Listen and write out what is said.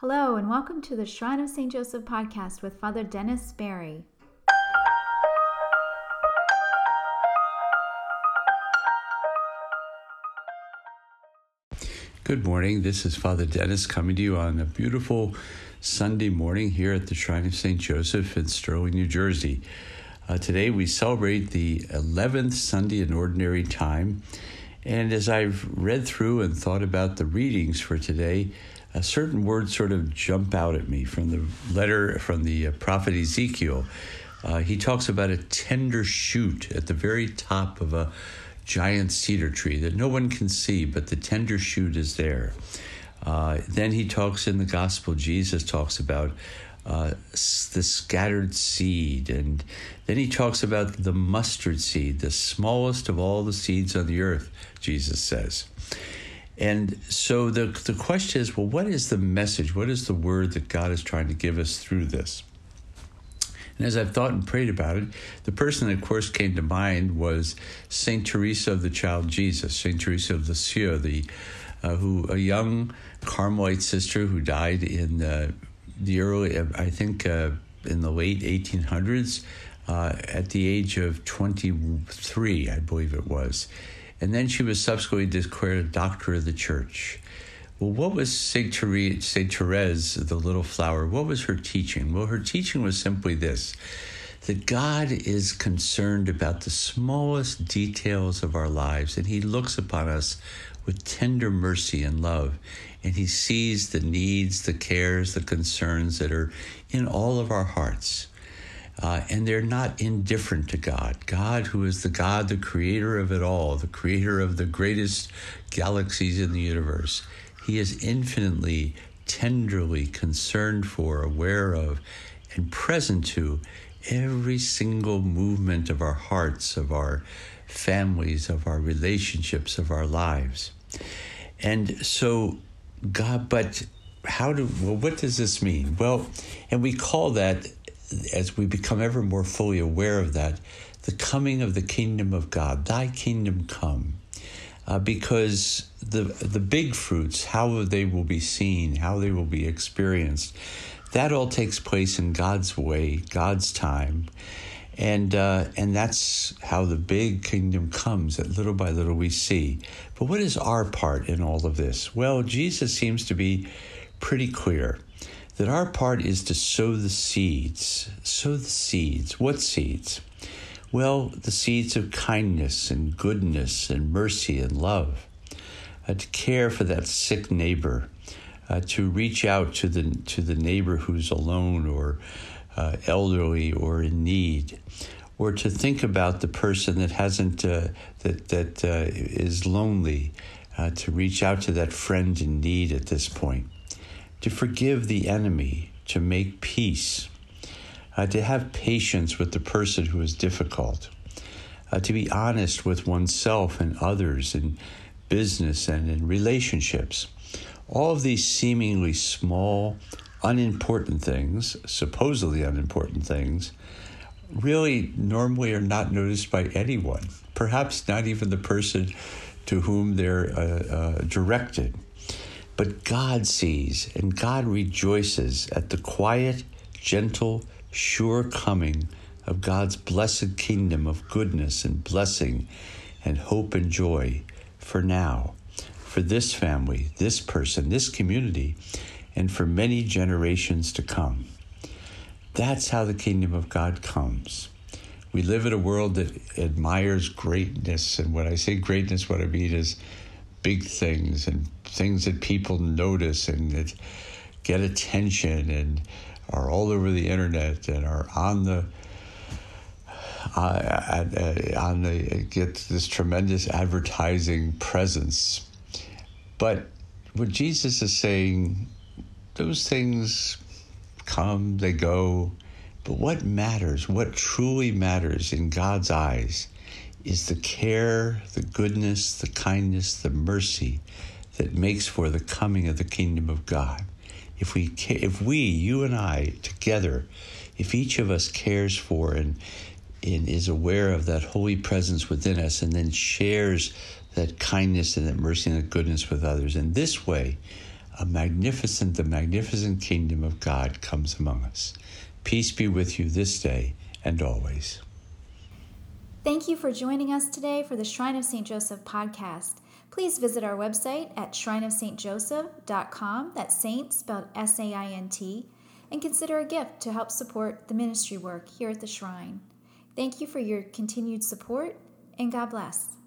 Hello, and welcome to the Shrine of St. Joseph podcast with Father Dennis Barry. Good morning. This is Father Dennis coming to you on a beautiful Sunday morning here at the Shrine of St. Joseph in Stirling, New Jersey. Uh, today we celebrate the 11th Sunday in Ordinary Time. And as I've read through and thought about the readings for today, a certain words sort of jump out at me from the letter from the uh, prophet Ezekiel. Uh, he talks about a tender shoot at the very top of a giant cedar tree that no one can see, but the tender shoot is there. Uh, then he talks in the gospel, Jesus talks about uh, the scattered seed. And then he talks about the mustard seed, the smallest of all the seeds on the earth, Jesus says. And so the, the question is well, what is the message? What is the word that God is trying to give us through this? And as I've thought and prayed about it, the person that, of course, came to mind was Saint Teresa of the Child Jesus, Saint Teresa of Lisieux, the uh, who a young Carmelite sister who died in uh, the early, I think, uh, in the late 1800s, uh, at the age of 23, I believe it was. And then she was subsequently declared a doctor of the church. Well, what was Saint Therese, the little flower? What was her teaching? Well, her teaching was simply this: that God is concerned about the smallest details of our lives, and He looks upon us with tender mercy and love, and He sees the needs, the cares, the concerns that are in all of our hearts. Uh, and they're not indifferent to God. God, who is the God, the creator of it all, the creator of the greatest galaxies in the universe, he is infinitely, tenderly concerned for, aware of, and present to every single movement of our hearts, of our families, of our relationships, of our lives. And so, God, but how do, well, what does this mean? Well, and we call that, as we become ever more fully aware of that, the coming of the kingdom of God. Thy kingdom come uh, because the the big fruits, how they will be seen, how they will be experienced, that all takes place in God's way, God's time, and uh, and that's how the big kingdom comes. That little by little we see. But what is our part in all of this? Well, Jesus seems to be pretty clear that our part is to sow the seeds. Sow the seeds. What seeds? Well, the seeds of kindness and goodness and mercy and love, uh, to care for that sick neighbor, uh, to reach out to the to the neighbor who's alone or uh, elderly or in need, or to think about the person that hasn't uh, that that uh, is lonely, uh, to reach out to that friend in need at this point, to forgive the enemy, to make peace uh, to have patience with the person who is difficult, uh, to be honest with oneself and others in business and in relationships. All of these seemingly small, unimportant things, supposedly unimportant things, really normally are not noticed by anyone, perhaps not even the person to whom they're uh, uh, directed. But God sees and God rejoices at the quiet, gentle, sure coming of God's blessed kingdom of goodness and blessing and hope and joy for now, for this family, this person, this community, and for many generations to come. That's how the kingdom of God comes. We live in a world that admires greatness, and when I say greatness, what I mean is big things and things that people notice and that get attention and are all over the internet and are on the uh, uh, on the get this tremendous advertising presence. But what Jesus is saying, those things come, they go. But what matters, what truly matters in God's eyes, is the care, the goodness, the kindness, the mercy that makes for the coming of the kingdom of God if we if we you and I together if each of us cares for and, and is aware of that holy presence within us and then shares that kindness and that mercy and that goodness with others in this way a magnificent, the magnificent kingdom of God comes among us. Peace be with you this day and always. Thank you for joining us today for the Shrine of St. Joseph podcast. Please visit our website at shrineofsaintjoseph.com, that's saint spelled S A I N T, and consider a gift to help support the ministry work here at the shrine. Thank you for your continued support, and God bless.